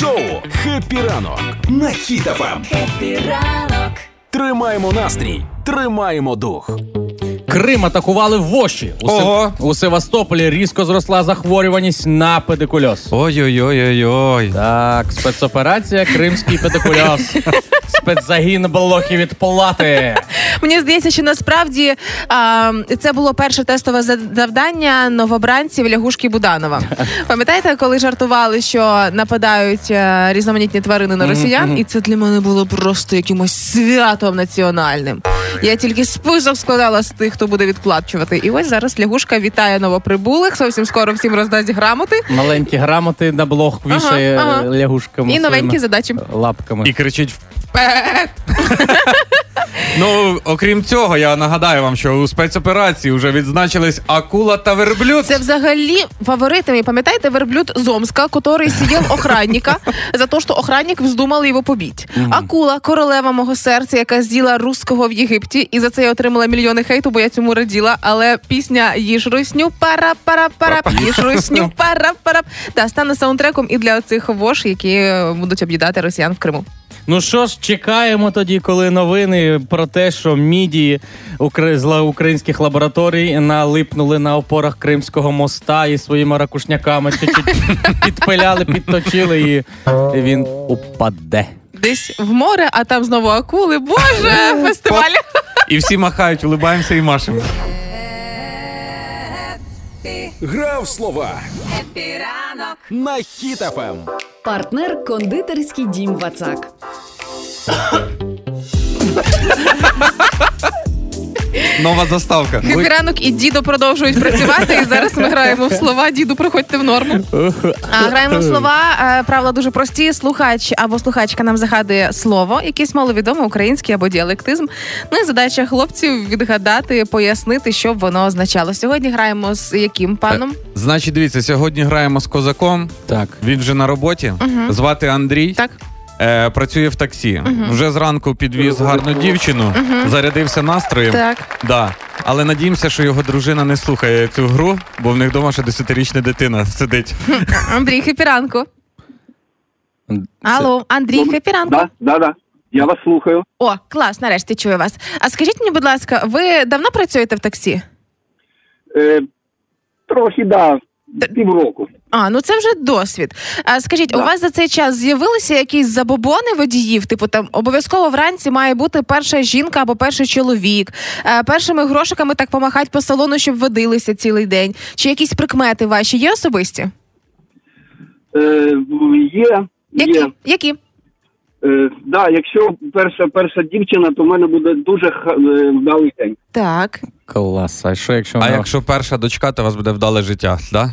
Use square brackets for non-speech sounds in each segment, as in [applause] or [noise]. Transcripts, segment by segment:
шоу «Хеппі ранок» на Хіт-ФМ. Хеппі ранок. Тримаємо настрій, тримаємо дух. Крим атакували воші. У, Сев- у Севастополі різко зросла захворюваність на педикульоз. Ой-ой-ой-ой-ой. Так, спецоперація Кримський педикульоз. [laughs] Спецзагін блохи від палати. Мені здається, що насправді а, це було перше тестове за- завдання новобранців лягушки Буданова. [laughs] Пам'ятаєте, коли жартували, що нападають е, різноманітні тварини на росіян, і це для мене було просто якимось святом національним. Я тільки список складала з тих, хто буде відплачувати. І ось зараз лягушка вітає новоприбулих. Зовсім скоро всім роздасть грамоти Маленькі грамоти на блог вішає Ага, ага. лягушками. і новенькі своїми задачі. лапками. І кричить вперед. [laughs] ну, окрім цього, я нагадаю вам, що у спецоперації вже відзначились акула та верблюд. Це взагалі фаворитами. Пам'ятаєте, верблюд з Омска, который сидел охранника за те, що охранник вздумали його побити. Акула, королева мого серця, яка з'їла русского в Єгипті, і за це я отримала мільйони хейту, бо я цьому раділа. Але пісня їж русню пара пара пара їж русню пара пара та стане саундтреком і для цих вож, які будуть об'їдати росіян в Криму. Ну що ж, чекаємо тоді, коли новини про те, що мідії укр- з українських лабораторій налипнули на опорах Кримського моста і своїми ракушняками чуть-чуть підпиляли, підточили, і він упаде. Десь в море, а там знову акули. Боже, фестиваль. І всі махають, улибаємося і машемо. Грав слова Хеппі ранок на Хіт-ФМ. Партнер кондитерський дім Вацак. [laughs] Нова заставка. Ранок і дідо продовжують працювати. І зараз ми граємо в слова. Діду, приходьте в норму. А граємо в слова. е, Правила дуже прості. Слухач або слухачка нам загадує слово, якесь маловідоме українське або діалектизм. Ну і задача хлопців відгадати, пояснити, що б воно означало. Сьогодні граємо з яким паном? Значить, дивіться, сьогодні граємо з козаком. Так. Він вже на роботі. Звати Андрій. Так. Е, працює в таксі. Вже зранку підвіз гарну дівчину, зарядився настроєм. Так. Да. Але надіємося, що його дружина не слухає цю гру, бо в них вдома ще десятирічна дитина сидить. [laughs] Андрій Хепіранко. Алло, Андрій Хепіранко. Да, да, да. Я вас слухаю. О, клас, нарешті чую вас. А скажіть мені, будь ласка, ви давно працюєте в таксі? Е, трохи, да, півроку. А, ну це вже досвід. А скажіть, у вас за цей час з'явилися якісь забобони водіїв? Типу там обов'язково вранці має бути перша жінка або перший чоловік, е, першими грошиками так помахати по салону, щоб водилися цілий день. Чи якісь прикмети ваші є особисті? Е, є, Які? є. Які? Е, да, якщо перша перша дівчина, то в мене буде дуже ха- е, вдалий день. Так. Клас. А що якщо А вона- якщо перша дочка, то у вас буде вдале життя, да?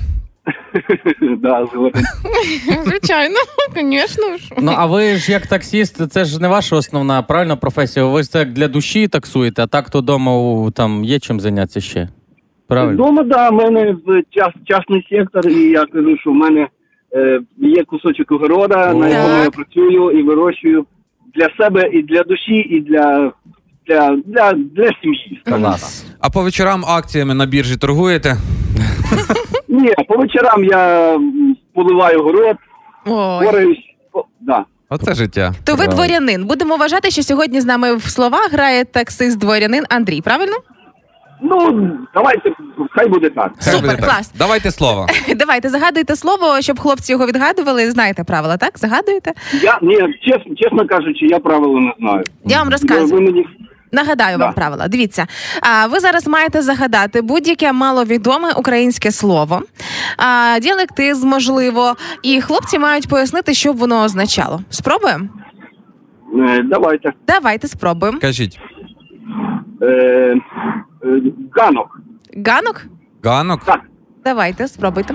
[laughs] да, згоден. [laughs] Звичайно, звісно. ж. Ну а ви ж як таксіст, це ж не ваша основна правильна професія. Ви ж так для душі таксуєте, а так то вдома там є чим зайнятися ще. Правильно? Вдома, да, в мене в час, частний сектор, і я кажу, що в мене є кусочок огорода, О. на якому Так. я працюю і вирощую для себе і для душі, і для, для, для, для сім'ї. Клас. А по вечорам акціями на біржі торгуєте? Ні, по вечорам я поливаю город. О, Да. Оце життя. То ви дворянин. Будемо вважати, що сьогодні з нами в слова грає таксист дворянин Андрій, правильно? Ну, давайте, хай буде так. Хай Супер, буде так. клас. Давайте слово. [laughs] Давайте загадуйте слово, щоб хлопці його відгадували. Знаєте правила, так? Загадуєте? Я ні, чесно, чесно кажучи, я правила не знаю. Я вам розказую. ви мені Нагадаю вам Да. правила. Дивіться, а ви зараз маєте загадати будь-яке маловідоме українське слово, а, діалектизм, можливо, і хлопці мають пояснити, що б воно означало. Спробуємо? е, давайте. Давайте спробуємо. Кажіть, е, ганок. Ганок? ганок? Так. Давайте, спробуйте.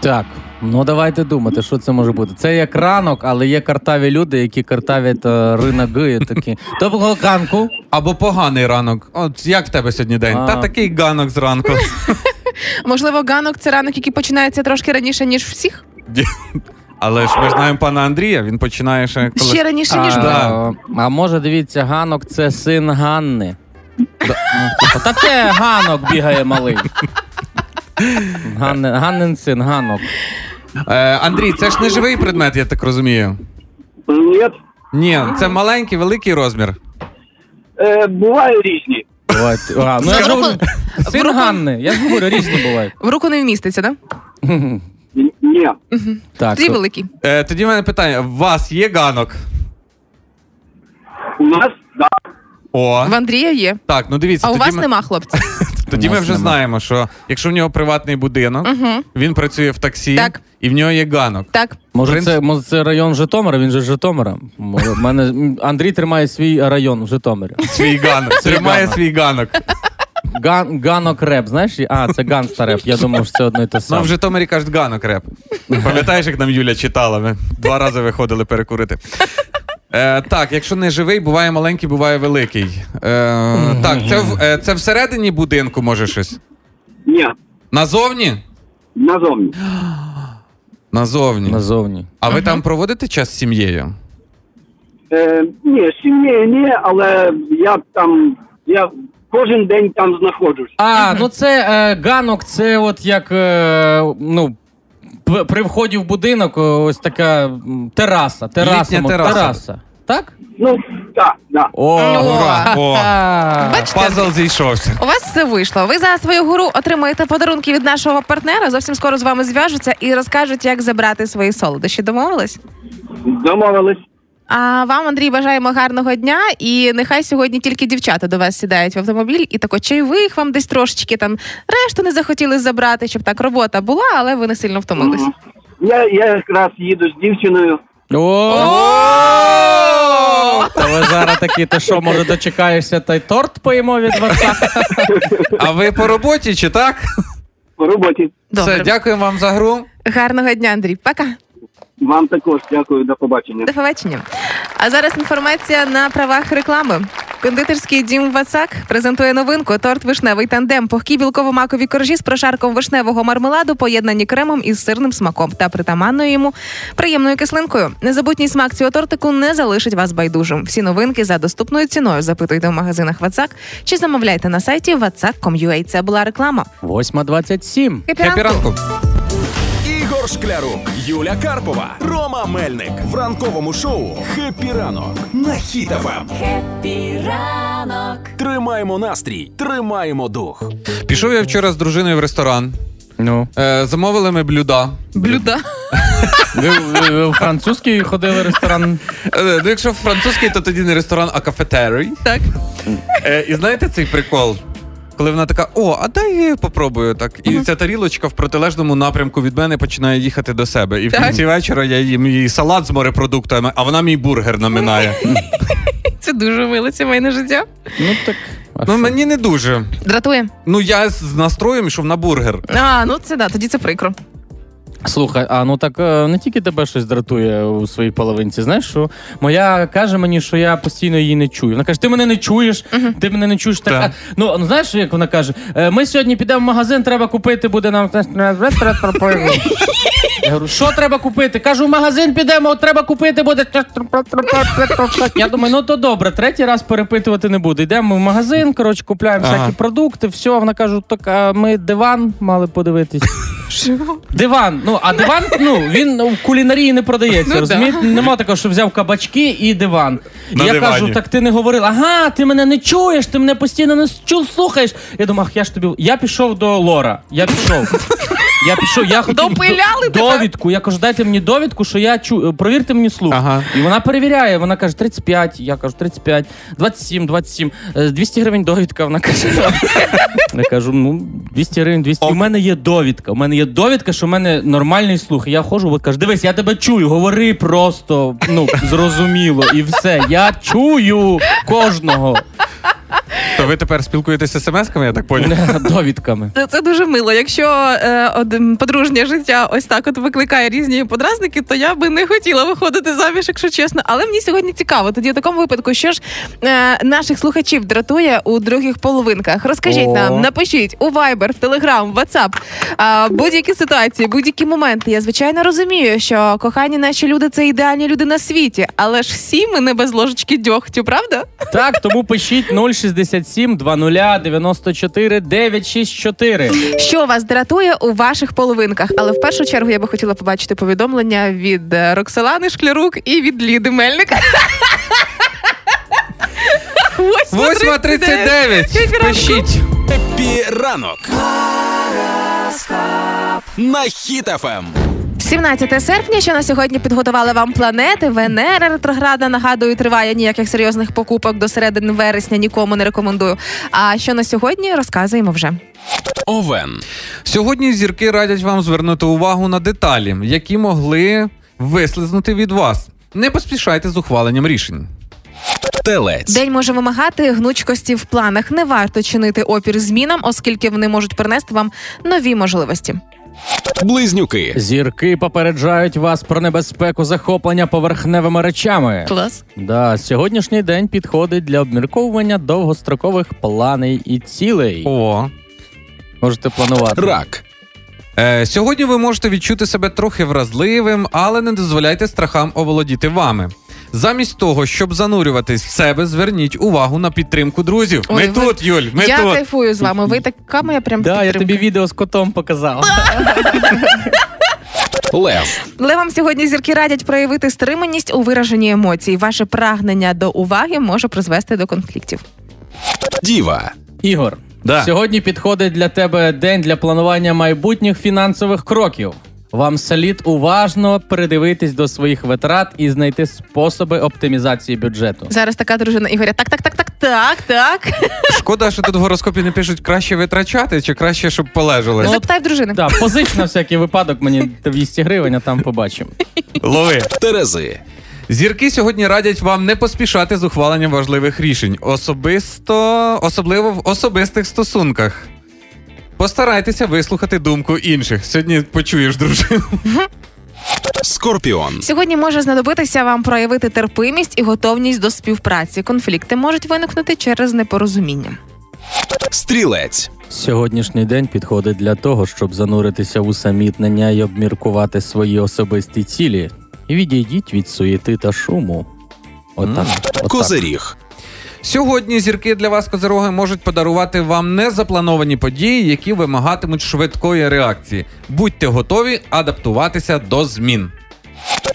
Так, ну давайте думати, що це може бути. Це як ранок, але є картаві люди, які картавять е, риноги такі. Доброго ранку. Або поганий ранок. От як в тебе сьогодні день? А. Та такий ганок зранку. [laughs] Можливо, ганок це ранок, який починається трошки раніше, ніж всіх? Але ж ми знаємо пана Андрія, він починає ще коли. Ще раніше, ніж а. Да. а може, дивіться, ганок це син Ганни. Ну, типу, Та це ганок бігає малий. Ганнин син, ганок. Е, Андрій, це ж не живий предмет, я так розумію. Ні, Ні, це маленький, великий розмір. е, бувають різні. Бувають. А, ну я В ж говорю, син руку- Ганни, я ж говорю, різні бувають. В руку не вміститься, да? Н- Ні. Так, Дві то- великі. Е, тоді в мене питання: у вас є ганок? У нас, да. О, В Андрія є. так, ну дивіться, А у вас ми, нема, хлопці. [laughs] тоді ми вже нема. знаємо, що якщо в нього приватний будинок, він працює в таксі, Так. і в нього є ганок. Так. Може, Принц- це, може, це район Житомира, він же з Житомира. Може, в мене м, Андрій тримає свій район в Житомирі. Свій ганок. Тримає ганок. свій ганок. Ган, ганок реп, знаєш? А, це ганста реп. Я думав, що це одне і те Ну, саме. в Житомирі кажуть ганок реп. Пам'ятаєш, як нам Юля читала? Ми два рази виходили перекурити. Е, так, якщо не живий, буває маленький, буває великий. Е, так, це, в- е, це всередині будинку може щось? Ні. Назовні? Назовні. Назовні. Назовні. А ви там проводите час з сім'єю? Е, ні, з сім'єю ні, але я там, я кожен день там знаходжусь. А, ну це е, ганок, це от як е, ну. При вході в будинок ось така тераса. Тераса, Літня тераса. тераса. Так? Ну, так, да. О, Ура! О, Бачите? пазл зійшовся. У вас все вийшло. Ви за свою гуру отримаєте подарунки від нашого партнера. Зовсім скоро з вами зв'яжуться і розкажуть, як забрати свої солодощі. Домовились? Домовились. А вам, Андрій, бажаємо гарного дня. І нехай сьогодні тільки дівчата до вас сідають в автомобіль, і тако чайових вам десь трошечки там решту не захотіли забрати, щоб так робота була, але ви не сильно втомились. Я, я якраз їду з дівчиною. О! Та ви зараз такі, то що, може, дочекаєшся та й торт поїмо від WhatsApp? А ви по роботі чи так? По роботі. Добре. Все, дякуємо вам за гру. Гарного дня, Андрій. Пока. Вам також дякую, до побачення. До побачення. А зараз інформація на правах реклами. Кондитерський дім Вацак презентує новинку торт вишневий тандем. Пухкі білково-макові коржі з прошарком вишневого мармеладу, поєднані кремом із сирним смаком та притаманною йому приємною кислинкою. Незабутній смак цього тортику не залишить вас байдужим. Всі новинки за доступною ціною запитуйте в магазинах Вацак чи замовляйте на сайті vatsak.com.ua. Це була реклама. 8.27. Хеппі ранку. Ігор Шклярук, Юля Карпова, Рома Мельник в ранковому шоу «Хеппі ранок» на Хіт-ФМ. Тримаємо настрій, тримаємо дух. Пішов я вчора з дружиною в ресторан. Ну. Е, замовили ми блюда. Блюда. [laughs] Ви, ви, ви в французький ходили ресторан? Е, ну, якщо французький, то тоді не ресторан, а кафетерій. Так. Е, і знаєте цей прикол? Коли вона така, о, а дай я попробую так. І ця тарілочка в протилежному напрямку від мене починає їхати до себе. І в кінці вечора я їм її салат з морепродуктами, а вона мій бургер наминає. [laughs] Це дуже миле сімейне життя. Ну так. а ну що? мені не дуже. Дратує. Ну я з настроєм що на бургер. А, ну це да, тоді це прикро. Слухай, а ну так е, не тільки тебе щось дратує у своїй половинці. Знаєш, що моя каже мені, що я постійно її не чую. Вона каже: ти мене не чуєш, ти мене не чуєш. Так, Так. ну ну, знаєш, як вона каже: «Е, ми сьогодні підемо в магазин, треба купити, буде нам. Я говорю, що треба купити? Кажу, в магазин підемо, треба купити буде. Я думаю, ну то добре, третій раз перепитувати не буду. Йдемо в магазин, коротше, купляємо Ага. всякі продукти, все. Вона каже, так а ми диван мали подивитись. Диван. Ну, а диван, ну, він в кулінарії не продається. Ну, розумієте? Нема такого, що взяв кабачки і диван. На я дивані. кажу, так ти не говорила, ага, ти мене не чуєш, ти мене постійно не чу, слухаєш. Я думаю, ах, я ж тобі. Я пішов до Лора. Я пішов. Я пішов, я хотів Допиляли до- тебе? довідку. Я кажу, дайте мені довідку, що я чую. Провірте мені слух. Ага. І вона перевіряє. Вона каже 35, я кажу 35, 27, 27, е, 200 гривень довідка. Вона каже. [laughs] Я кажу, ну 200 гривень, 200. У мене є довідка. У мене є довідка, що в мене нормальний слух. І я ходжу, от кажу, дивись, я тебе чую, говори просто, ну зрозуміло, і все. Я чую кожного То ви тепер спілкуєтеся смс-ками, я так поняв? [laughs] довідками. Це, це дуже мило. Якщо е, од- подружнє життя ось так от викликає різні подразники, то я би не хотіла виходити заміж, якщо чесно. Але мені сьогодні цікаво. Тоді в такому випадку, що ж е, наших слухачів дратує у других половинках. Розкажіть О. нам, напишіть у Viber, в Telegram, в WhatsApp, е, будь-які ситуації, будь-які моменти. Я звичайно розумію, що кохані наші люди це ідеальні люди на світі, але ж всі ми не без ложечки дьогтю, правда? Так, тому пишіть [laughs] 067 067 20 94 964. Що вас дратує у ваших половинках? Але в першу чергу я би хотіла побачити повідомлення від е, Роксолани Шклярук і від Ліди Мельник. 8.39. Пишіть. Хеппі ранок. На Хіт-ФМ. 17 серпня, що на сьогодні підготували вам планети. Венера ретроградна, нагадую, триває ніяких серйозних покупок до середини вересня. Нікому не рекомендую. А що на сьогодні розказуємо вже. Овен. Сьогодні зірки радять вам звернути увагу на деталі, які могли вислизнути від вас. Не поспішайте з ухваленням рішень. Телець. День може вимагати гнучкості в планах. Не варто чинити опір змінам, оскільки вони можуть принести вам нові можливості. Близнюки. Зірки попереджають вас про небезпеку захоплення поверхневими речами. Клас. Да, сьогоднішній день підходить для обмірковування довгострокових планів і цілей. О. Можете планувати. Рак. Е, сьогодні ви можете відчути себе трохи вразливим, але не дозволяйте страхам оволодіти вами. Замість того, щоб занурюватись в себе, зверніть увагу на підтримку друзів. Ой, ми ви- тут, Юль, ми я тут. кайфую з вами. Ви така моя прям Да, я тобі відео з котом показав. [laughs] Лев. Левам сьогодні зірки радять проявити стриманість у вираженні емоцій. Ваше прагнення до уваги може призвести до конфліктів. Діва. Ігор, Да. сьогодні підходить для тебе день для планування майбутніх фінансових кроків. Вам слід уважно передивитись до своїх витрат і знайти способи оптимізації бюджету. Зараз така дружина Ігоря. Так, так, так, так, так, так. Шкода, що тут в гороскопі не пишуть краще витрачати, чи краще, щоб полежали. Запитай в дружини. Так, позич на всякий випадок мені 200 гривень, а там побачимо. Лови. Терези. Зірки сьогодні радять вам не поспішати з ухваленням важливих рішень, особисто, особливо в особистих стосунках. Постарайтеся вислухати думку інших. Сьогодні почуєш дружину. Скорпіон. Сьогодні може знадобитися вам проявити терпимість і готовність до співпраці. Конфлікти можуть виникнути через непорозуміння. Стрілець. Сьогоднішній день підходить для того, щоб зануритися в усамітнення і обміркувати свої особисті цілі. Відійдіть від суєти та шуму. Отак. отак. Козиріг. Сьогодні зірки для вас, козироги, можуть подарувати вам незаплановані події, які вимагатимуть швидкої реакції. Будьте готові адаптуватися до змін.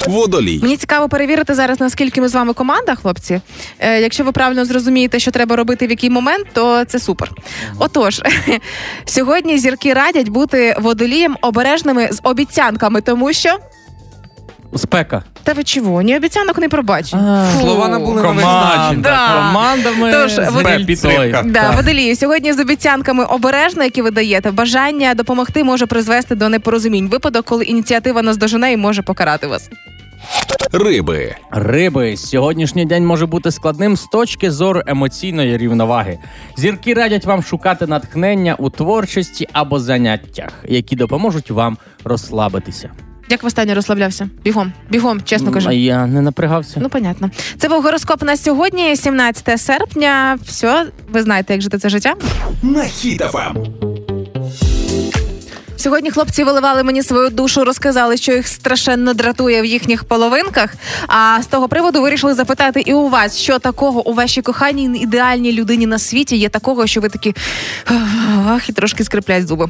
Водолій. Мені цікаво перевірити зараз, наскільки ми з вами команда, хлопці. Е, якщо ви правильно зрозумієте, що треба робити в який момент, то це супер. Отож, [laughs] сьогодні зірки радять бути водолієм обережними з обіцянками, тому що Спека. та ви чого? Ні обіцянок не пробачень. Слова набули нових Команда. Да. Командами Тож, з вот- Підтримка. Да, Так. водолії, сьогодні з обіцянками обережно, які ви даєте, бажання допомогти може призвести до непорозумінь. Випадок, коли ініціатива наздожене і може покарати вас. Риби. Риби, сьогоднішній день може бути складним з точки зору емоційної рівноваги. Зірки радять вам шукати натхнення у творчості або заняттях, які допоможуть вам розслабитися. Як востаннє розслаблявся? Бігом, бігом, чесно кажу. А я не напрягався. Ну, понятно. Це був гороскоп на сьогодні, 17 серпня. Все, ви знаєте, як жити це життя. На Хіт-ФМ. Сьогодні хлопці виливали мені свою душу, розказали, що їх страшенно дратує в їхніх половинках. А з того приводу вирішили запитати і у вас, що такого у вашій коханій ідеальній людині на світі є такого, що ви такі ах, і трошки скриплять зуби.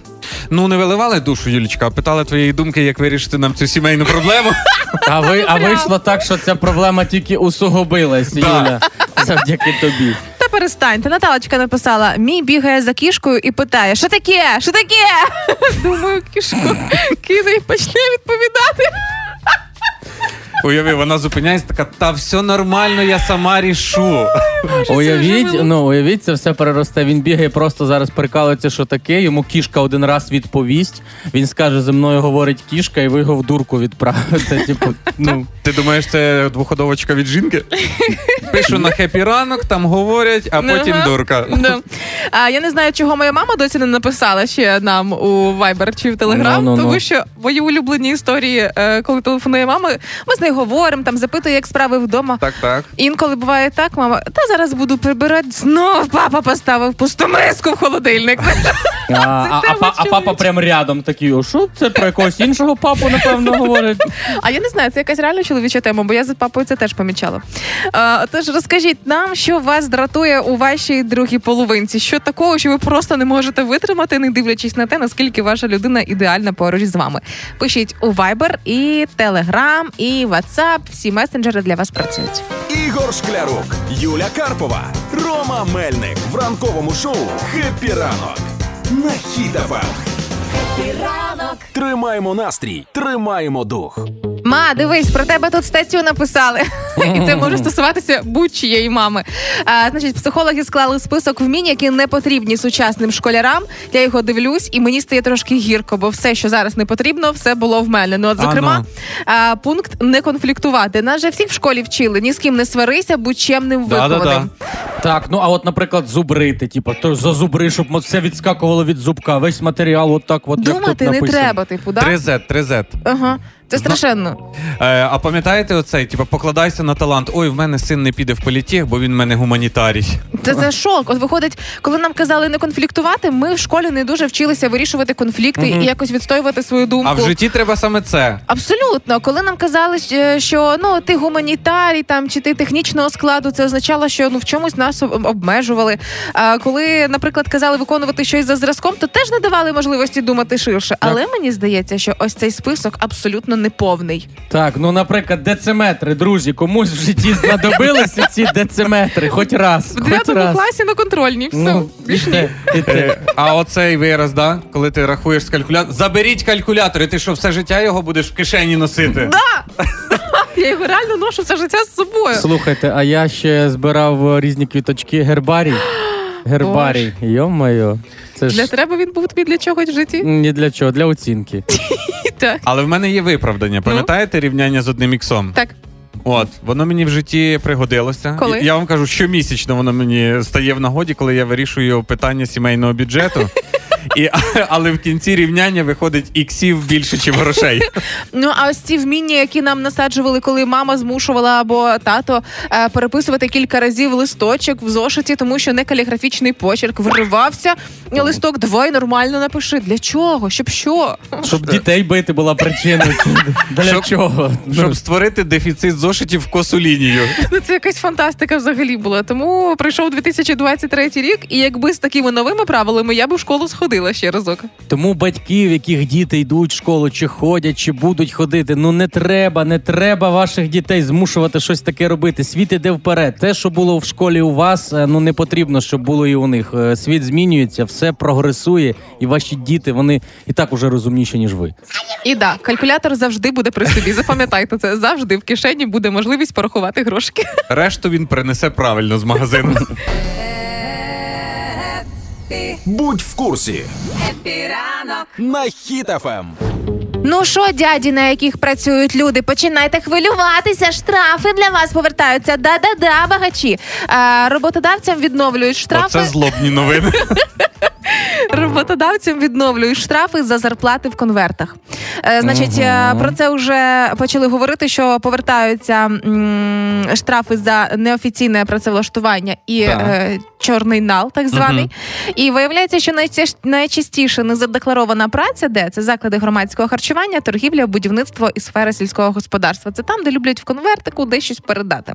Ну не виливали душу, Юлічка, а питали твоєї думки, як вирішити нам цю сімейну проблему. [laughs] А ви а вийшло так, що ця проблема тільки усугубилась, Юля, завдяки тобі. Та перестаньте. Наталочка написала: мій бігає за кішкою і питає: що таке? Що таке? [laughs] Думаю, кішку кине і почне відповідати. Уяви, вона зупиняється, така, та все нормально, я сама рішу. Уявіть, ну уявіть, це все переросте. Він бігає, просто зараз прикалується, що таке. Йому кішка один раз відповість. Він скаже, зі мною говорить кішка, і ви його в дурку відправите. Типу, ну Ти думаєш, це двоходовочка від жінки? Пишу на хеппі ранок, там говорять, а потім Ага. дурка. Да. А, я не знаю, чого моя мама досі не написала ще нам у Viber чи в Telegram, Ну, ну, ну. тому що мої улюблені історії, е, коли телефонує мама, ми з нею говоримо, там запитує, як справи вдома. Так, так. Інколи буває так, мама, та зараз буду прибирати. Знов папа поставив пусту миску в холодильник. А, а, а, па- а папа прям рядом такий, що це про якогось іншого папу, напевно, говорить. А я не знаю, це якась реально чоловіча тема, бо я за папою це теж помічала. А, тож розкажіть нам, що вас дратує у вашій другій половинці. Що такого, що ви просто не можете витримати, не дивлячись на те, наскільки ваша людина ідеальна поруч з вами. Пишіть у Viber і Telegram, і WhatsApp. Всі месенджери для вас працюють. Ігор Шклярук, Юля Карпова, Рома Мельник в ранковому шоу «Хеппі ранок» на Хіт-ФМ. Ранок. Тримаємо настрій, тримаємо дух. Ма, дивись, про тебе тут статтю написали. І це може стосуватися будь-чиєї мами. А, значить, психологи склали список вмінь, які не потрібні сучасним школярам. Я його дивлюсь, і мені стає трошки гірко, бо все, що зараз не потрібно, все було в мене. Ну, от, зокрема, а, пункт не конфліктувати. Нас же всіх в школі вчили. Ні з ким не сварися, будь чемним Да-да-да. Так, ну а от, наприклад, зубрити, типу, то за зубри, щоб мо- все відскакувало від зубка, весь матеріал, от так, от як тут не написано. треба, типу, да? 3Z, 3Z. Ага. Це страшенно. Е, а пам'ятаєте оцей, типу, покладайся на талант. Ой, в мене син не піде в політех, бо він в мене гуманітарій. Це, це шок. От виходить, коли нам казали не конфліктувати, ми в школі не дуже вчилися вирішувати конфлікти і якось відстоювати свою думку. А в житті треба саме це. Абсолютно, коли нам казали, що- що ну ти гуманітарій там чи ти технічного складу, це означало, що ну в чомусь нас обмежували. А коли, наприклад, казали виконувати щось за зразком, то теж не давали можливості думати ширше. Але мені здається, що ось цей список абсолютно неповний. Так, ну, наприклад, дециметри, друзі, комусь в житті знадобилися ці дециметри, хоч раз. В хоч 9 раз. класі на контрольній. Все. Ну, і те, і. Е, А оцей вираз, да, коли ти рахуєш з калькулятора. Заберіть калькулятор, і ти що, все життя його будеш в кишені носити? [laughs] Я його реально ношу все життя з собою. Слухайте, а я ще збирав е, різні квіточки гербарій. Гербарій, йо-моє. Це Для треба він був тобі для чогось в житті? ні для чого, для оцінки. [laughs] Так. Але в мене є виправдання. Пам'ятаєте рівняння з одним іксом? Так. От, воно мені в житті пригодилося. Коли? Я вам кажу, щомісячно воно мені стає в нагоді, коли я вирішую питання сімейного бюджету. І, але в кінці рівняння виходить іксів більше, ніж грошей. Ну а ось ці вміння, які нам насаджували, коли мама змушувала або тато е, переписувати кілька разів листочок в зошиті, тому що не каліграфічний почерк виривався. Листок давай нормально напиши. Для чого? Щоб що? Щоб дітей бити була причина. Для Щоб- чого? Щоб створити дефіцит зошитів в косу лінію. Ну це якась фантастика взагалі була. Тому прийшов 2023 рік, і якби з такими новими правилами я би в школу сходила ще разок. Тому батьків, яких діти йдуть в школу, чи ходять, чи будуть ходити. Ну не треба, не треба ваших дітей змушувати щось таке робити. Світ іде вперед. Те, що було в школі у вас, е, ну не потрібно, щоб було і у них. Е, Світ змінюється, все прогресує, і ваші діти вони і так уже розумніші, ніж ви. І да, калькулятор завжди буде при собі. Запам'ятайте це завжди в кишені буде можливість порахувати грошки. Решту він принесе правильно з магазину. Будь в курсі. На Хіт-ФМ. Ну що, дяді, на яких працюють люди, починайте хвилюватися. Штрафи для вас повертаються. Да-да-да, багачі. А, роботодавцям відновлюють штрафи. Оце злобні новини. [laughs] Роботодавцям відновлюють штрафи за зарплати в конвертах. Е, значить, е, про це вже почали говорити, що повертаються м, штрафи за неофіційне працевлаштування і е, чорний нал, так званий. І виявляється, що найча- найчастіше незадекларована праця, де це заклади громадського харчування, торгівля, будівництво і сфера сільського господарства. Це там, де люблять в конвертику десь щось передати.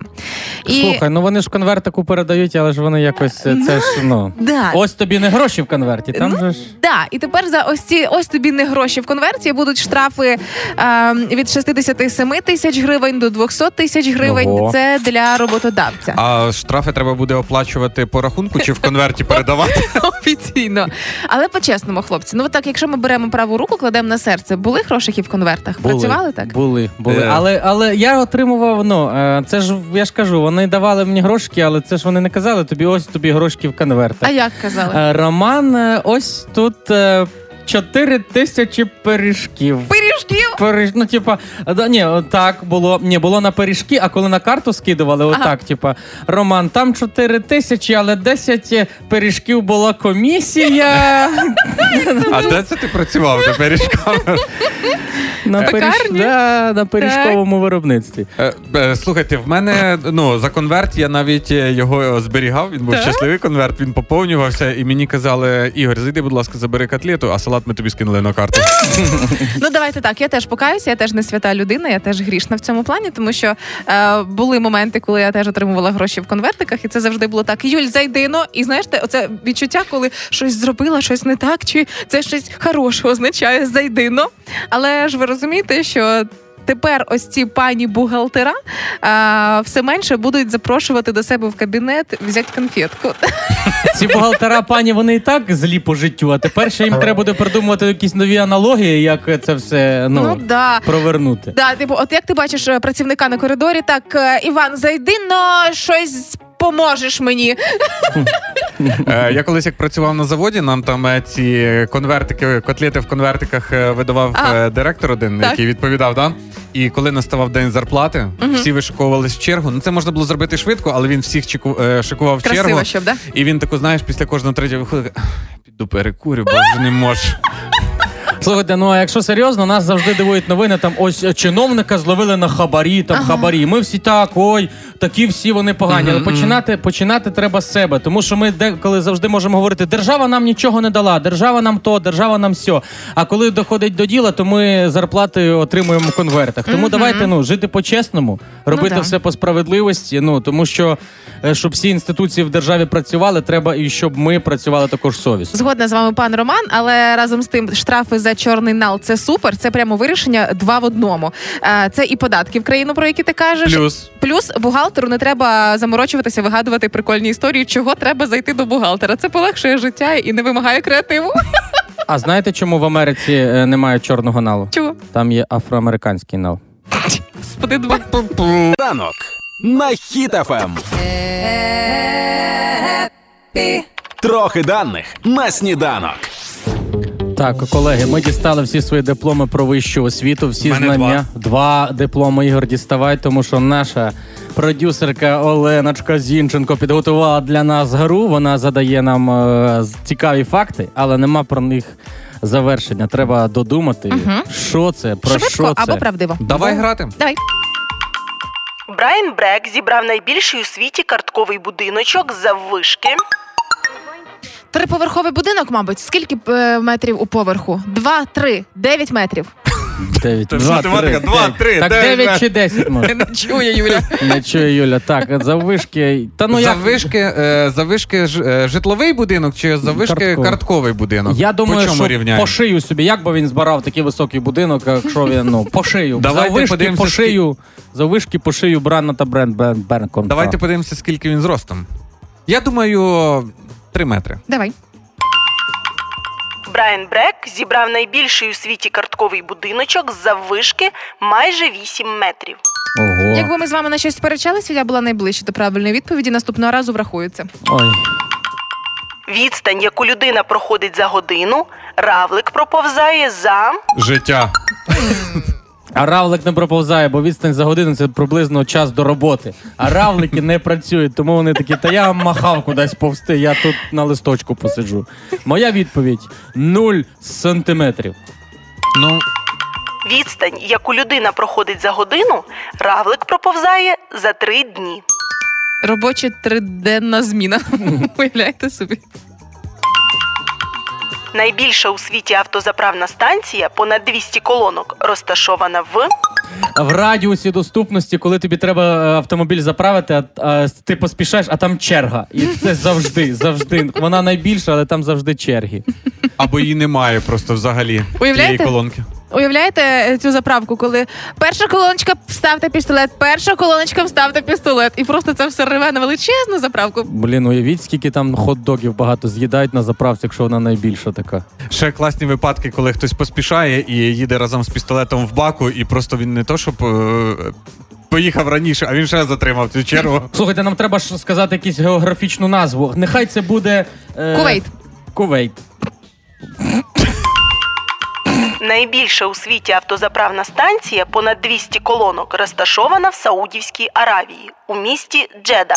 І Слухай, ну вони ж в конвертику передають, але ж вони якось е, це ж ну. Да. Ось тобі не гроші в конверті. Там же ж Да, і тепер за ось ці ось тобі не гроші в конверті будуть штрафи е, від 67 тисяч гривень до 200 тисяч гривень. Ого. Це для роботодавця. А штрафи треба буде оплачувати по рахунку чи в конверті передавати? [laughs] Офіційно. Але по-чесному, хлопці, ну так, якщо ми беремо праву руку, кладемо на серце, були грошики в конвертах? Працювали так? Були, були. Yeah. Але, але я отримував, ну, е, це ж, я ж кажу, вони давали мені грошки, але це ж вони не казали, тобі ось тобі грошки в конвертах. А як казали? Е, Роман, е, ось тут е, 4 тисячі пиріжків. Пиріжків! Пиріжків. Пиріж, ну, типа, да, ні, так було. Ні, було на пиріжки, а коли на карту скидували, Ага. отак, типа, Роман, там 4 тисячі, але 10 пиріжків була комісія. А де це ти працював на пиріжками? На, пиріж... Да, на пиріжковому виробництві. Е, е, Слухайте, в мене ну за конверт я навіть е, його зберігав. Він був Так. щасливий конверт, він поповнювався, і мені казали: Ігор, зайди, будь ласка, забери котлету, а салат ми тобі скинули на карту. Ну давайте так. Я теж покаюся, я теж не свята людина, я теж грішна в цьому плані, тому що е, були моменти, коли я теж отримувала гроші в конвертиках, і це завжди було так. Юль, зайди но. І знаєш, оце відчуття, коли щось зробила, щось не так, чи це щось хороше означає зайди но. Але ж ви розумієте, що. Тепер ось ці пані бухгалтера а, все менше будуть запрошувати до себе в кабінет взяти конфетку. Ці бухгалтера, пані, вони і так злі по життю, а тепер ще їм треба буде придумувати якісь нові аналогії, як це все ну, ну да. провернути. Да, типу, от як ти бачиш е, працівника на коридорі, так е, Іван, зайди, но щось поможеш мені. Е, Я колись як працював на заводі, нам там е, ці конвертики, котлети в конвертиках е, видавав е, директор один, Так. який відповідав. Да? І коли наставав день зарплати, всі вишиковувались в чергу. Ну це можна було зробити швидко, але він всіх чеку- е, шикував в Красиво, чергу. щоб, да? І він таку, знаєш, після кожного третього виходить. «Ах, Піду перекурю, бо вже не можу. Слухайте, ну а якщо серйозно, нас завжди дивують новини. Там ось е, чиновника зловили на хабарі, там хабарі. Ми всі так, ой, такі всі вони погані. Але починати, починати треба з себе, тому що ми деколи завжди можемо говорити: держава нам нічого не дала, держава нам то, держава нам сьо. А коли доходить до діла, то ми зарплати отримуємо в конвертах. Тому давайте ну жити по-чесному, робити да. все по справедливості. Ну тому що е, щоб всі інституції в державі працювали, треба і щоб ми працювали також совісно. Згодна з вами, пан Роман, але разом з тим штрафи за чорний нал це супер. Це прямо вирішення два в одному. Е, Це і податки в країну, про які ти кажеш. Плюс. Плюс бухгалтеру не треба заморочуватися, вигадувати прикольні історії, чого треба зайти до бухгалтера. Це полегшує життя і не вимагає креативу. А знаєте, чому в Америці е, немає чорного налу? Чого? Там є афроамериканський нал. Господи, два. Ранок на Хіт-ФМ. Трохи даних на сніданок. Так, колеги, ми дістали всі свої дипломи про вищу освіту, всі Мене знання. Два. дипломи Ігор діставай, тому що наша продюсерка Оленочка Зінченко підготувала для нас гру. Вона задає нам е, цікаві факти, але нема про них завершення. Треба додумати, що це, про Швидко що це. або правдиво. Давай грати. Давай. Брайан Брек зібрав найбільший у світі картковий будиночок заввишки. Триповерховий будинок, мабуть. Скільки е, метрів у поверху? Два, три, дев'ять метрів. Дев'ять. Два, математика. три, Два, три, Так дев'ять, чи десять може. Не чує Юля. Не чує Юля. Так, заввишки. Та ну як... завишки, е, завишки ж- е, житловий будинок чи завишки Картковий. картковий будинок? Я думаю, по чому що рівняємо? по шию собі, як би він збирав такий високий будинок, якщо він ну по шию. Давайте за вишки подивимося, по шию, за вишки по шию Брана та Брен Бен Бернком. Давайте подивимося, скільки він зростом. Я думаю, 3 метри. Давай. Брайан Брек зібрав найбільший у світі картковий будиночок заввишки майже 8 метрів. Ого. Якби ми з вами на щось сперечалися, я була найближче до правильної відповіді. Наступного разу врахується. Ой. Відстань, яку людина проходить за годину, равлик проповзає за Життя. А равлик не проповзає, бо відстань за годину це приблизно час до роботи. А равлики не працюють, тому вони такі, та я махав кудись повсти, я тут на листочку посиджу. Моя відповідь 0 сантиметрів. Ну, відстань, яку людина проходить за годину, равлик проповзає за 3 дні. Робоча триденна зміна. [laughs] Уявляєте собі. Найбільша у світі автозаправна станція, понад 200 колонок, розташована в В радіусі доступності, коли тобі треба е, автомобіль заправити, а, а ти поспішаєш, а там черга. І це завжди, завжди. Вона найбільша, але там завжди черги. або її немає просто взагалі Уявляєте? тієї колонки. Уявляєте е, цю заправку, коли перша колоночка вставте пістолет, перша колоночка вставте пістолет, і просто це все реве на величезну заправку. Блін, уявіть, скільки там хот-догів багато з'їдають на заправці, якщо вона найбільша така. Ще класні випадки, коли хтось поспішає і їде разом з пістолетом в баку, і просто він не то, щоб. е, Поїхав раніше, а він ще затримав цю чергу. Слухайте, нам треба ж сказати якусь географічну назву. Нехай це буде. Е... Кувейт. Кувейт. Найбільша у світі автозаправна станція, понад 200 колонок, розташована в Саудівській Аравії у місті Джеда.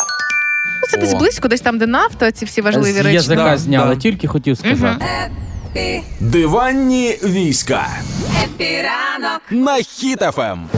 Ну, це десь О. близько, десь там, де нафта, ці всі важливі З речі. язика Да, зняли, да. тільки хотів сказати. Диванні війська. На Ем.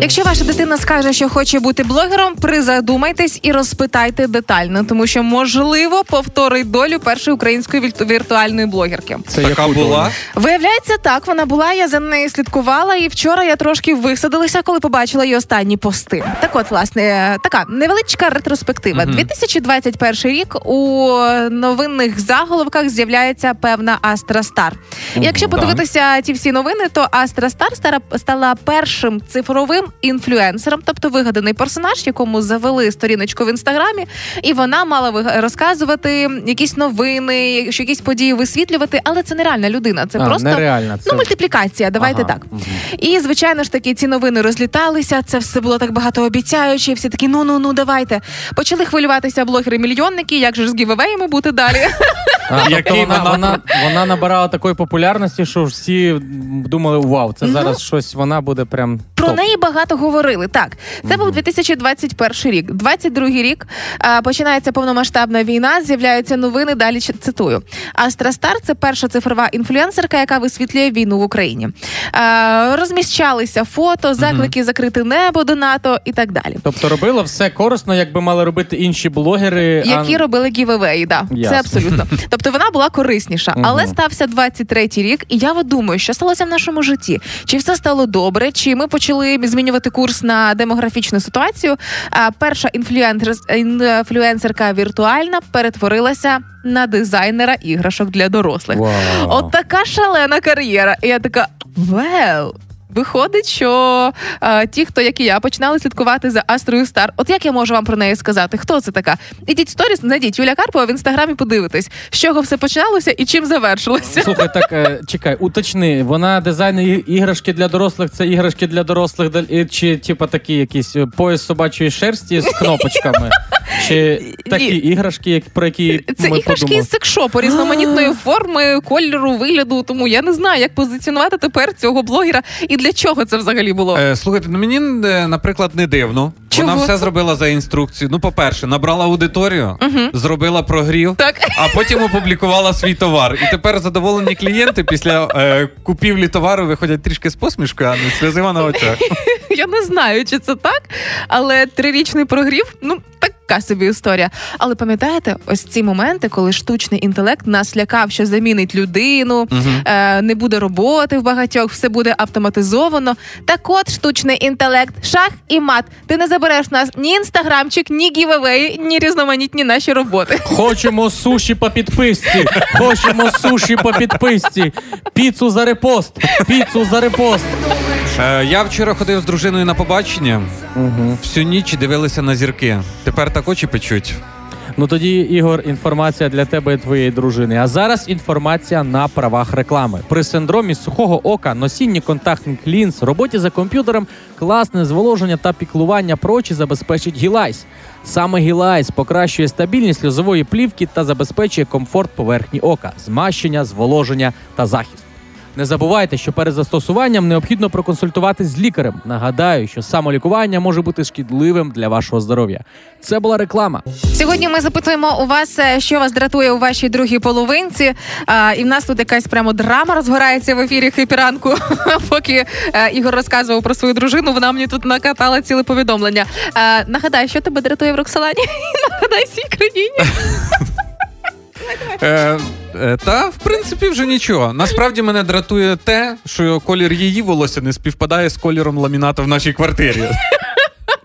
Якщо ваша дитина скаже, що хоче бути блогером, призадумайтесь і розпитайте детально, тому що можливо повторить долю першої української вірту- віртуальної блогерки. Це яку була. Виявляється, так вона була. Я за нею слідкувала, і вчора я трошки висадилася, коли побачила її останні пости. Так, от, власне, така невеличка ретроспектива. 2021 рік у новинних заголовках з'являється певна Астра Стар. Якщо подивитися ті всі новини, то Астра Стар стара- стала першим цифровим інфлюенсером, тобто вигаданий персонаж, якому завели сторіночку в інстаграмі, і вона мала розказувати якісь новини, що якісь події висвітлювати, але це не реальна людина. Це А, просто нереально. Це... Ну, мультиплікація, давайте Ага, так. І звичайно ж таки ці новини розліталися. Це все було так багатообіцяюче. і Всі такі, ну ну ну давайте. Почали хвилюватися блогери-мільйонники. Як же ж з гівевеями бути далі? А, тобто вона, вона- вона, вона набирала такої популярності, що всі думали, вау, це Ну, зараз щось, вона буде прям. Про неї багато говорили. Так, це був 2021 рік. 22 рік а, починається повномасштабна війна. З'являються новини. Далі цитую. Астра Стар це перша цифрова інфлюенсерка, яка висвітлює війну в Україні. А, розміщалися фото, заклики закрити небо до НАТО і так далі. Тобто робила все корисно, як би мали робити інші блогери. а- Які робили гівевеї, да Ясно. це абсолютно. [laughs] Тобто вона була корисніша, але стався 23-й рік, і я думаю, що сталося в нашому житті. Чи все стало добре, чи ми почали змінювати курс на демографічну ситуацію? Перша інфлюенсер- інфлюенсерка віртуальна перетворилася на дизайнера іграшок для дорослих. Wow. От така шалена кар'єра. І я така вел. Виходить, що е, ті, хто як і я, починали слідкувати за Астрою Стар. От як я можу вам про неї сказати? Хто це така? Ідіть сторіс, знайдіть Юля Карпова в інстаграмі, подивитесь, з чого все починалося і чим завершилося. Слухай, так е, чекай, уточни, вона дизайн іграшки для дорослих, це іграшки для дорослих, чи типа такі якісь е, пояс собачої шерсті з кнопочками? Чи такі Ні. іграшки, як- про які Це ми іграшки подумали? із секшопу різноманітної форми, кольору, вигляду. Тому я не знаю, як позиціонувати тепер цього блогера і для чого це взагалі було. Е, слухайте, ну мені, е, наприклад, не дивно. Чого Вона все зробила за інструкцією. Ну, по-перше, набрала аудиторію, зробила прогрів, Так. а потім опублікувала свій товар. І тепер задоволені клієнти після е, купівлі товару виходять трішки з посмішкою, а не сльозима на очах. [laughs] Я не знаю, чи це так, але трирічний прогрів, ну така собі історія. Але пам'ятаєте, ось ці моменти, коли штучний інтелект нас лякав, що замінить людину, е, не буде роботи в багатьох, все буде автоматизовано. Так от штучний інтелект, шах і мат. Ти не забереш в нас ні інстаграмчик, ні гівевеї, ні різноманітні наші роботи. Хочемо суші по підписці. Хочемо суші по підписці. Піцу за репост. Піцу за репост. Е, я вчора ходив з дружиною на побачення. Всю ніч дивилися на зірки. Тепер так очі печуть. Ну тоді, Ігор, інформація для тебе і твоєї дружини. А зараз інформація на правах реклами. При синдромі сухого ока, носінні контактних лінз, роботі за комп'ютером, класне зволоження та піклування про очі забезпечить Гілайс. Саме Гілайс покращує стабільність сльозової плівки та забезпечує комфорт поверхні ока, змащення, зволоження та захист. Не забувайте, що перед застосуванням необхідно проконсультуватись з лікарем. Нагадаю, що самолікування може бути шкідливим для вашого здоров'я. Це була реклама. Сьогодні ми запитуємо у вас, е, що вас дратує у вашій другій половинці. А, і в нас тут якась прямо драма розгорається в ефірі хипіранку. [laughs] Поки е, Ігор розказував про свою дружину, вона мені тут накатала ціле повідомлення. Е, нагадай, що тебе дратує в Роксолані? [laughs] Нагадай всій країні. [laughs] Е, е, та, в принципі, вже нічого. Насправді мене дратує те, що колір її волосся не співпадає з кольором ламіната в нашій квартирі.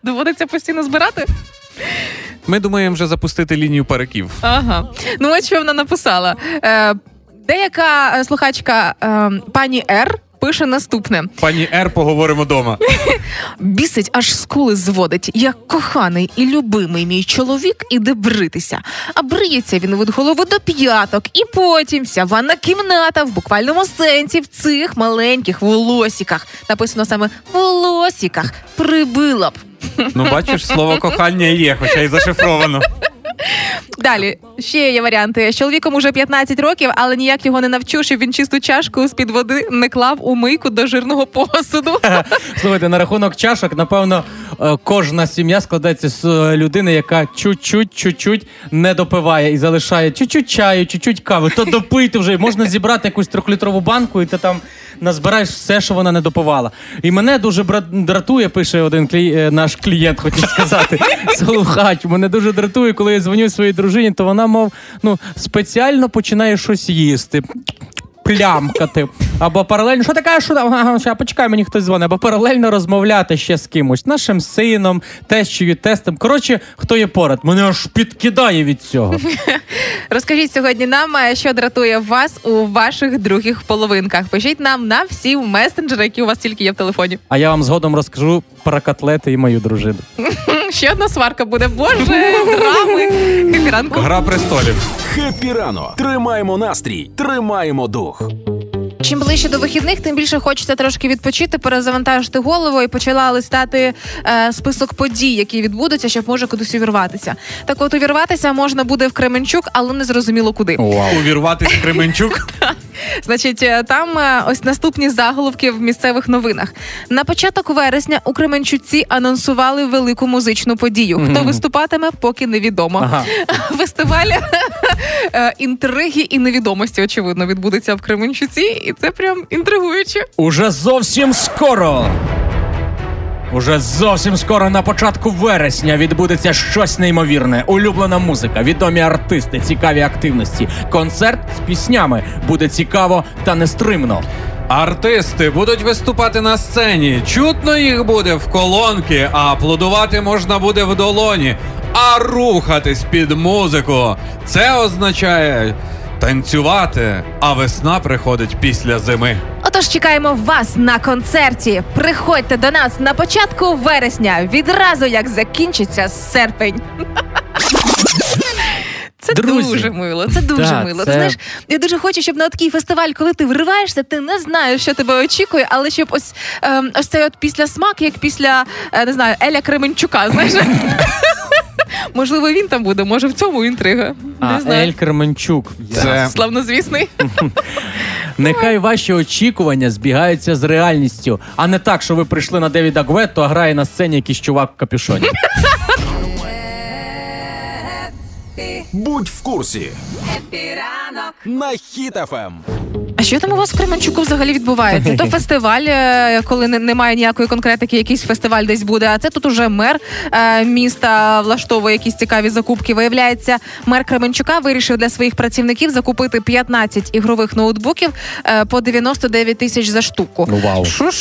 Доводиться постійно збирати. Ми думаємо вже запустити лінію париків. Ага. Ну, от що вона написала. Е, деяка е, слухачка е, пані Р. Пише наступне: Пані Р, поговоримо вдома. бісить, аж скули зводить. Як коханий і любимий мій чоловік іде бритися. А бриється він від голови до п'яток, і потім вся ванна кімната в буквальному сенсі в цих маленьких волосіках. Написано саме волосіках. Прибила б. Ну, бачиш, слово кохання є, хоча й зашифровано. Далі ще є варіанти. З Чоловіком уже 15 років, але ніяк його не навчу, щоб він чисту чашку з під води не клав у мийку до жирного посуду. [laughs] Слухайте, на рахунок чашок, напевно, е, кожна сім'я складається з е, людини, яка чуть-чуть, чуть-чуть не допиває і залишає чуть-чуть чаю, чуть-чуть кави. То допийте вже можна зібрати якусь трьохлітрову банку, і ти там назбираєш все, що вона не допивала. І мене дуже дратує, пише один клі... е, наш клієнт, хотів сказати, [laughs] слухач. Мене дуже дратує, коли я дзвоню своїй дружині, то вона, мов, ну, спеціально починає щось їсти. Плямкати. Або паралельно, що таке, що там? Ага, почекай, мені хтось дзвонить, або паралельно розмовляти ще з кимось, нашим сином, тещою, тестом. Коротше, хто є поряд. Мене аж підкидає від цього. [laughs] Розкажіть сьогодні нам, е, що дратує вас у ваших других половинках. Пишіть нам на всі месенджери, які у вас тільки є в телефоні. А я вам згодом розкажу про котлети і мою дружину. [laughs] Ще одна сварка буде. Боже, драми. Епіранку. Гра престолів. Хеппі ранок. Тримаємо настрій, тримаємо дух. Чим ближче до вихідних, тим більше хочеться трошки відпочити, перезавантажити голову і почала листати е, список подій, які відбудуться, щоб може кудись увірватися. Так от увірватися можна буде в Кременчук, але не зрозуміло куди. Увірватися Кременчук. [laughs] Значить, е, там е, ось наступні заголовки в місцевих новинах. На початок вересня у Кременчуці анонсували велику музичну подію. Хто виступатиме, поки невідомо. Ага. [laughs] Фестиваль е, інтриги і невідомості, очевидно, відбудеться в Кременчуці, і це прям інтригуюче. Уже зовсім скоро. Уже зовсім скоро на початку вересня відбудеться щось неймовірне. Улюблена музика, відомі артисти, цікаві активності. Концерт з піснями буде цікаво та нестримно. Артисти будуть виступати на сцені. Чутно їх буде в колонки, а аплодувати можна буде в долоні. А рухатись під музику. Це означає танцювати, а весна приходить після зими. Отож, чекаємо вас на концерті. Приходьте до нас на початку вересня, відразу як закінчиться серпень. [laughs] Це Друзі. дуже мило. Це дуже Да, мило. це- Ти знаєш, я дуже хочу, щоб на такий фестиваль, коли ти вриваєшся, ти не знаєш, що тебе очікує, але щоб ось ем, ось цей от після смак, як після е, не знаю, Еля Кременчука. Знаєш, [laughs] [laughs] можливо, він там буде. Може, в цьому інтрига. А Не знаю. Ель Керменчук. Це Славнозвісний. [laughs] Нехай ваші очікування збігаються з реальністю, а не так, що ви прийшли на Девіда Гветто, а грає на сцені якийсь чувак в капюшоні. [laughs] Будь в курсі. На Ем. Хіт-ФМ. А що там у вас в Кременчуку взагалі відбувається? То [laughs] фестиваль, е, коли немає ніякої конкретики, якийсь фестиваль десь буде. А це тут уже мер е, міста влаштовує якісь цікаві закупки. Виявляється, мер Кременчука вирішив для своїх працівників закупити 15 ігрових ноутбуків е, по 99 тисяч за штуку. Ну, вау. Що?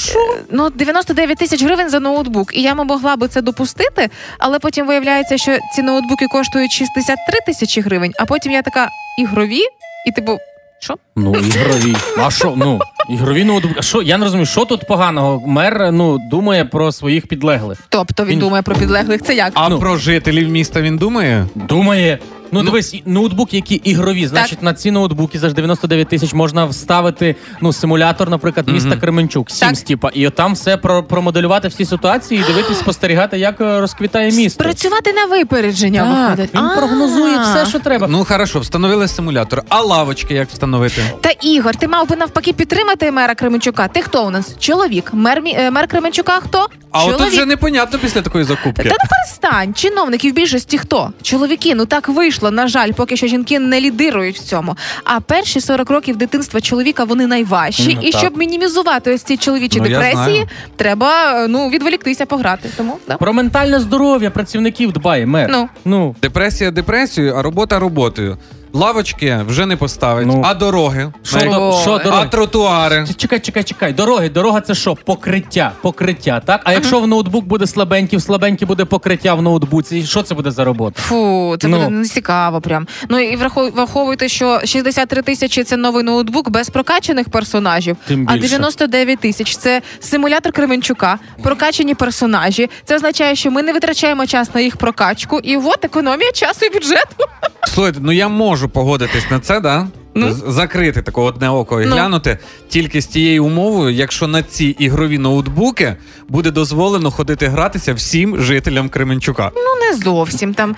Ну 99 тисяч гривень за ноутбук. І я могла би це допустити, але потім виявляється, що ці ноутбуки коштують 63 тисячі гривень. А потім я така ігрові, і типу, що? Ну, ігрові. А що? Ну, ігрові ноутбуки. А Що? Я не розумію, що тут поганого? Мер ну, думає про своїх підлеглих. Тобто він Він- думає про підлеглих. Це як? а Ну. про жителів міста він думає? Думає. Ну, дивись, і- ноутбуки, які ігрові. Значить, на ці ноутбуки за ж 99 тисяч можна вставити ну, симулятор, наприклад, міста Кременчук, Sims, типа, і там все про, промоделювати всі ситуації і дивитись, спостерігати, як е, розквітає місто. Працювати на випередження Так, виходить. він А. прогнозує все, що треба. Ну хорошо, встановили симулятор. А лавочки як встановити? Та Ігор, ти мав би навпаки підтримати мера Кременчука. Ти хто у нас? Чоловік. Мер, мі- е, мер Кременчука хто? А Чоловік. от вже непонятно після такої закупки. Та не перестань. Чиновники в більшості хто? Чоловіки, ну так вийшло. На жаль, поки що жінки не лідирують в цьому. А перші 40 років дитинства чоловіка вони найважчі. Ну, І так. щоб мінімізувати ось ці чоловічі Ну, я депресії, знаю. треба е, ну відволіктися пограти. Тому да. Про ментальне здоров'я працівників дбає мер. Ну. ну Депресія депресією, а робота роботою. Лавочки вже не поставить, Ну. а дороги. що, На- до- що а дороги? тротуари. Чекай, чекай, чекай. Дороги, дорога це що? Покриття. Покриття, так? А якщо в ноутбук буде слабенький, в слабенький буде покриття в ноутбуці, що це буде за робота? Фу, це Ну. буде не цікаво прям. Ну і врахов- враховуйте, що 63 тисячі це новий ноутбук без прокачаних персонажів, Тим а більше. 99 тисяч це симулятор Кременчука, прокачані персонажі. Це означає, що ми не витрачаємо час на їх прокачку, і от економія часу і бюджету. Слухайте, ну я можу погодитись на це, да? Ну. Закрити таке одне око і Ну. глянути тільки з тією умовою, якщо на ці ігрові ноутбуки буде дозволено ходити гратися всім жителям Кременчука. Ну не зовсім там.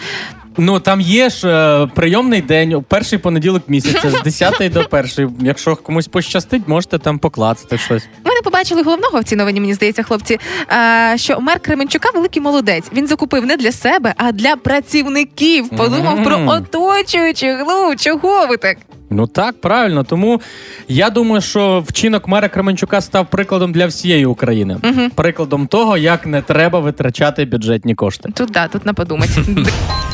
Ну там є ж е, прийомний день, перший понеділок місяця з 10 до 1. Якщо комусь пощастить, можете там покласти щось. Ми не побачили головного в цій новині, мені здається, хлопці. е, Що мер Кременчука великий молодець. Він закупив не для себе, а для працівників. Подумав про Мгм. оточуючих. Ну чого ви так? Ну так, правильно. Тому я думаю, що вчинок мера Кременчука став прикладом для всієї України. Мгм. Прикладом того, як не треба витрачати бюджетні кошти. Тут да, тут на подумати. [laughs]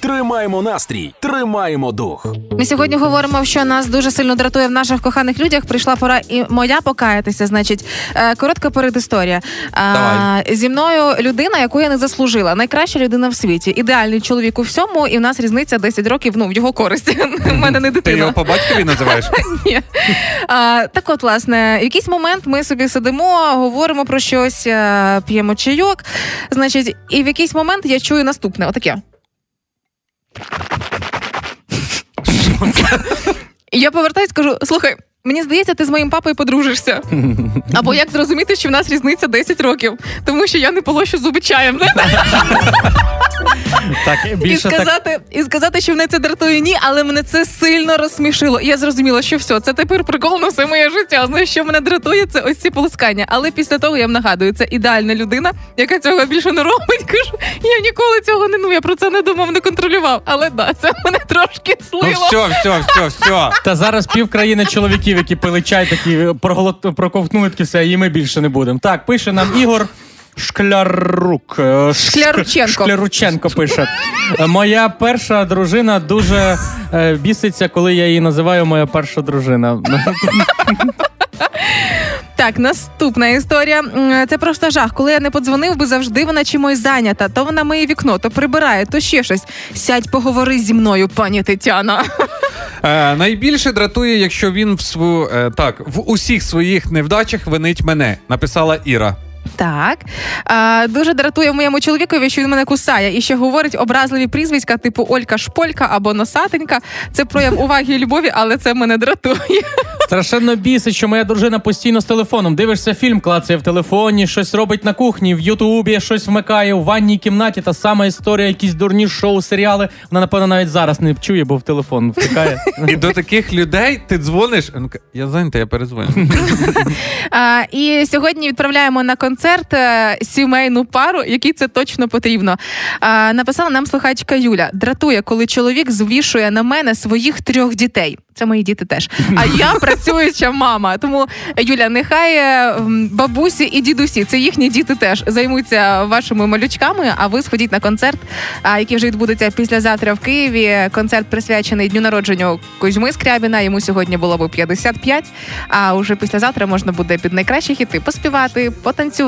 Тримаємо настрій, тримаємо дух. Ми сьогодні говоримо, що нас дуже сильно дратує в наших коханих людях. Прийшла пора і моя покаятися. Значить, е, коротка передісторія. Давай. Зі мною людина, яку я не заслужила. Найкраща людина в світі. Ідеальний чоловік у всьому, і в нас різниця 10 років. Ну в його користь. [laughs] У мене не Ти дитина. його по батькові називаєш? [laughs] Ні. А, так от, власне, в якийсь момент ми собі сидимо, говоримо про щось, е, п'ємо чайок. Значить, і в якийсь момент я чую наступне: отаке. Я повертаюсь, кажу: слухай. Мені здається, ти з моїм папою подружишся. [laughs] Або як зрозуміти, що в нас різниця 10 років, тому що я не полощу зуби чаєм. [laughs] Так, І більше так. сказати, і сказати, що мене це дратує, ні, але мене це сильно розсмішило. І я зрозуміла, що все, це тепер прикол на все моє життя. Знаєш, що мене дратує, це ось ці полоскання. Але після того я вам нагадую, це ідеальна людина, яка цього більше не робить. [laughs] Кажу, я ніколи цього не ну, я про це не думав, не контролював. Але да, це мене трошки Ну слило. все, все, все, все. Та зараз пів країни чоловіків, які пили чай, такі проголот... проковтнули таке все, і ми більше не будемо. Так, пише нам Ігор. Шклярук. Е, Шклярученко. Шклярученко пише. Е, Моя перша дружина дуже е, біситься, коли я її називаю моя перша дружина. Так, наступна історія. Це просто жах. Коли я не подзвонив би, завжди вона чимось зайнята. То вона миє вікно, то прибирає, то ще щось. Сядь, поговори зі мною, пані Тетяна. Е, найбільше дратує, якщо він в свою е, так в усіх своїх невдачах винить мене, написала Іра. Так. А, дуже дратує моєму чоловікові, що він мене кусає і ще говорить образливі прізвиська, типу Олька Шполька або Носатенька. Це прояв уваги і любові, але це мене дратує. Страшенно бісить, що моя дружина постійно з телефоном. Дивишся фільм, клацає в телефоні, щось робить на кухні, в Ютубі щось вмикає у ванній кімнаті. Та сама історія, якісь дурні шоу, серіали. Вона, напевно, навіть зараз не чує, бо в телефон втикає. І до таких людей ти дзвониш. Я зайнятий, я перезвоню. І сьогодні відправляємо на концерт е, сімейну пару, якій це точно потрібно. Написала нам слухачка Юля: дратує, коли чоловік звішує на мене своїх трьох дітей. Це мої діти теж. А я [laughs] працююча мама. Тому Юля, нехай е, бабусі і дідусі, це їхні діти теж займуться вашими малючками. А ви сходіть на концерт, який вже відбудеться післязавтра в Києві. Концерт присвячений дню народження Кузьми Скрябіна. Йому сьогодні було б 55, А уже післязавтра можна буде під найкращі хіти поспівати, потанцювати.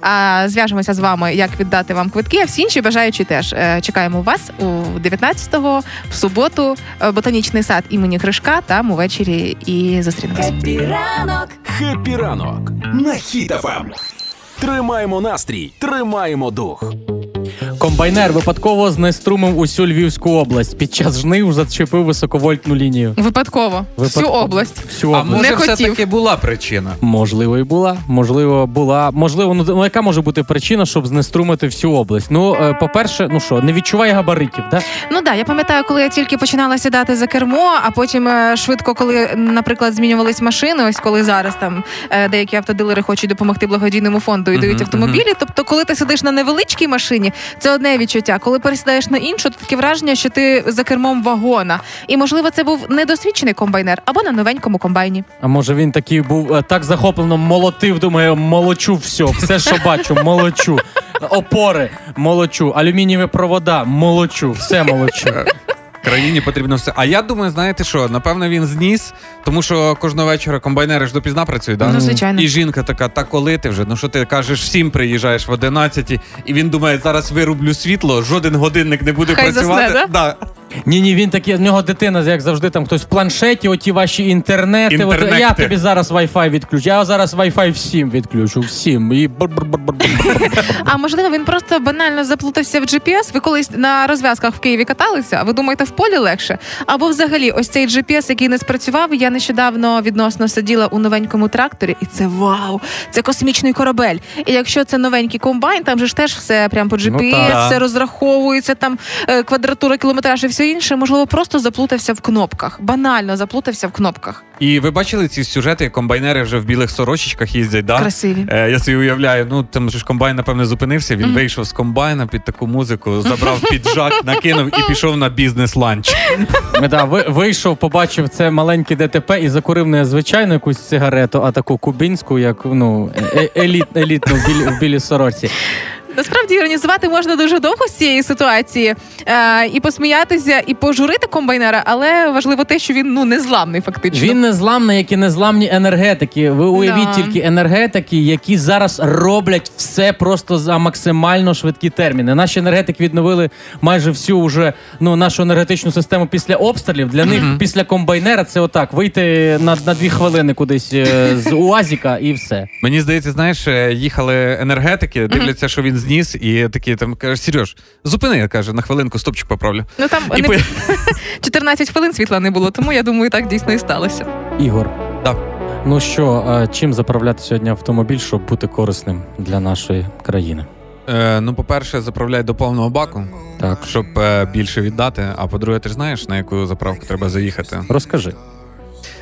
А, зв'яжемося з вами, як віддати вам квитки. А всі інші бажаючі теж Е, чекаємо вас у 19-го, в суботу, е, ботанічний сад імені Гришка. Там увечері і зустрінемось. «Хеппі ранок» на Хіт-ФМ. Тримаємо настрій, тримаємо дух. Комбайнер випадково знеструмив усю Львівську область. Під час жнив зачепив високовольтну лінію. Випадково. Всю область. Всю А область. може, Не хотів. все-таки була причина? Можливо, і була. Можливо, була. Можливо, ну ну, яка може бути причина, щоб знеструмити всю область? Ну, е, по-перше, ну що, не відчуває габаритів, да? Ну да, я пам'ятаю, коли я тільки починала сідати за кермо, а потім е, швидко, коли, наприклад, змінювались машини, ось коли зараз там е, деякі автодилери хочуть допомогти благодійному фонду і дають автомобілі. Тобто, коли ти сидиш на невеличкій машині, це одне відчуття. Коли пересідаєш на іншу, то таке враження, що ти за кермом вагона. І можливо, це був недосвідчений комбайнер або на новенькому комбайні. А може він такий був е, так захоплено молотив, Думаю, молочу все, все, що бачу, молочу. Опори, молочу, алюмінієві провода, молочу, все молочу. Країні потрібно все. А я думаю, знаєте що? Напевно, він зніс, тому що кожного вечора комбайнери ж допізна працюють, да? Ну, звичайно. І жінка така, та коли ти вже? Ну що ти кажеш, всім приїжджаєш в 11 і він думає, зараз вирублю світло, жоден годинник не буде Хай засне, працювати. да? Да. Ні, ні, він такий, в нього дитина, як завжди, там хтось в планшеті, оті ваші інтернети. От, я тобі зараз Wi-Fi відключу. Я зараз Wi-Fi всім відключу. Всім. І. А можливо, він просто банально заплутався в GPS. Ви колись на розв'язках в Києві каталися, а ви думаєте, в полі легше? Або взагалі, ось цей GPS, який не спрацював. Я нещодавно відносно сиділа у новенькому тракторі, і це вау! Це космічний корабель. І якщо це новенький комбайн, там же ж теж все прямо по GPS, так. все розраховується, там е, квадратура, кілометраж і все інше. Можливо, просто заплутався в кнопках. Банально заплутався в кнопках. І ви бачили ці сюжети, комбайнери вже в білих сорочечках їздять, да? Красиві. Е, я собі уявляю, ну там же ж комбайн, напевне, зупинився. Він вийшов з комбайна під таку музику, забрав піджак, накинув і пішов на бізнес-ланч. Да, ви- вийшов, побачив це маленьке ДТП і закурив не звичайну якусь цигарету, а таку кубинську, як ну, е- еліт, елітну в в білій сорочці. Насправді іронізувати можна дуже довго з цієї ситуації е, і посміятися, і пожурити комбайнера, але важливо те, що він ну незламний фактично. Він незламний, як і незламні енергетики. Ви уявіть Да. тільки енергетики, які зараз роблять все просто за максимально швидкі терміни. Наші енергетики відновили майже всю уже ну нашу енергетичну систему після обстрілів. Для них після комбайнера це отак вийти на, на дві хвилини кудись е, з УАЗіка і все. Мені здається, знаєш, е, їхали енергетики, дивляться, що він зніс, і такі там каже, Сереж, зупини, каже, на хвилинку стопчик поправлю. Ну там І не... по- [laughs] 14 хвилин світла не було, тому я думаю, так дійсно і сталося. Ігор. Да. Ну що, а чим заправляти сьогодні автомобіль, щоб бути корисним для нашої країни? Е, ну, по-перше, заправляй до повного баку, Так, щоб е, більше віддати. А по-друге, ти ж знаєш, на яку заправку треба заїхати. розкажи.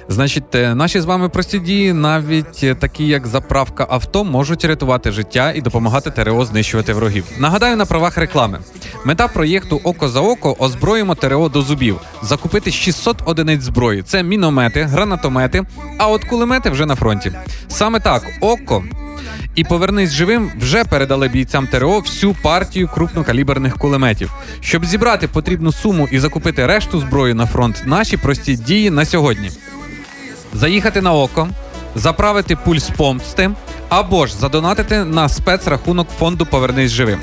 Значить, е, наші з вами прості дії, навіть е, такі як заправка авто, можуть рятувати життя і допомагати ТРО знищувати ворогів. Нагадаю на правах реклами. Мета проєкту Око за око озброїмо ТРО до зубів. Закупити 600 одиниць зброї. Це міномети, гранатомети, а от кулемети вже на фронті. Саме так, око. І повернись живим вже передали бійцям ТРО всю партію крупнокаліберних кулеметів. Щоб зібрати потрібну суму і закупити решту зброї на фронт, наші прості дії на сьогодні заїхати на око, заправити пульс помсти або ж задонатити на спецрахунок фонду Повернись живим.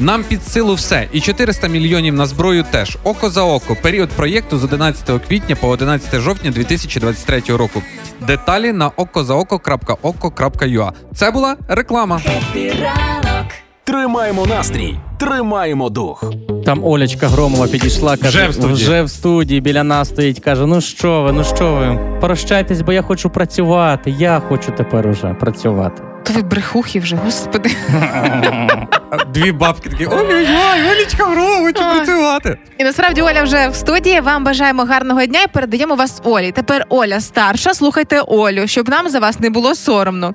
Нам під силу все, і 400 мільйонів на зброю теж. Око за око. Період проєкту з 11 квітня по 11 жовтня 2023 року. Деталі на okozaoko.oko.ua. Це була реклама. Тримаємо настрій, тримаємо дух. Там Олечка Громова підійшла, каже, Вже в студії. вже в студії біля нас стоїть. каже: Ну що ви, ну що ви? Прощайтесь, бо я хочу працювати. Я хочу тепер уже працювати. То ви брехухи вже, господи. [laughs] Дві бабки такі: ой-ой-ой, Олічка хочу працювати. І насправді Оля вже в студії. Вам бажаємо гарного дня і передаємо вас Олі. Тепер Оля старша. Слухайте Олю, щоб нам за вас не було соромно.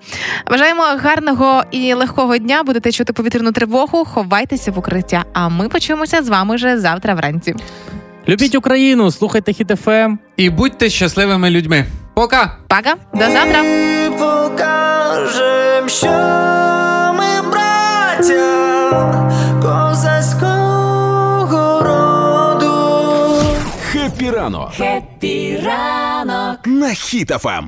Бажаємо гарного і легкого дня. Будете чути повітряну тривогу. Ховайтеся в укриття. А ми почуємося з вами вже завтра вранці. Любіть Україну, слухайте Хіт-ФМ. І будьте щасливими людьми. Пока! Пока, до завтра. покажем, що ми браття козацького роду. Хеппі ранок Хеппі ранок. на Хіт-ФМ.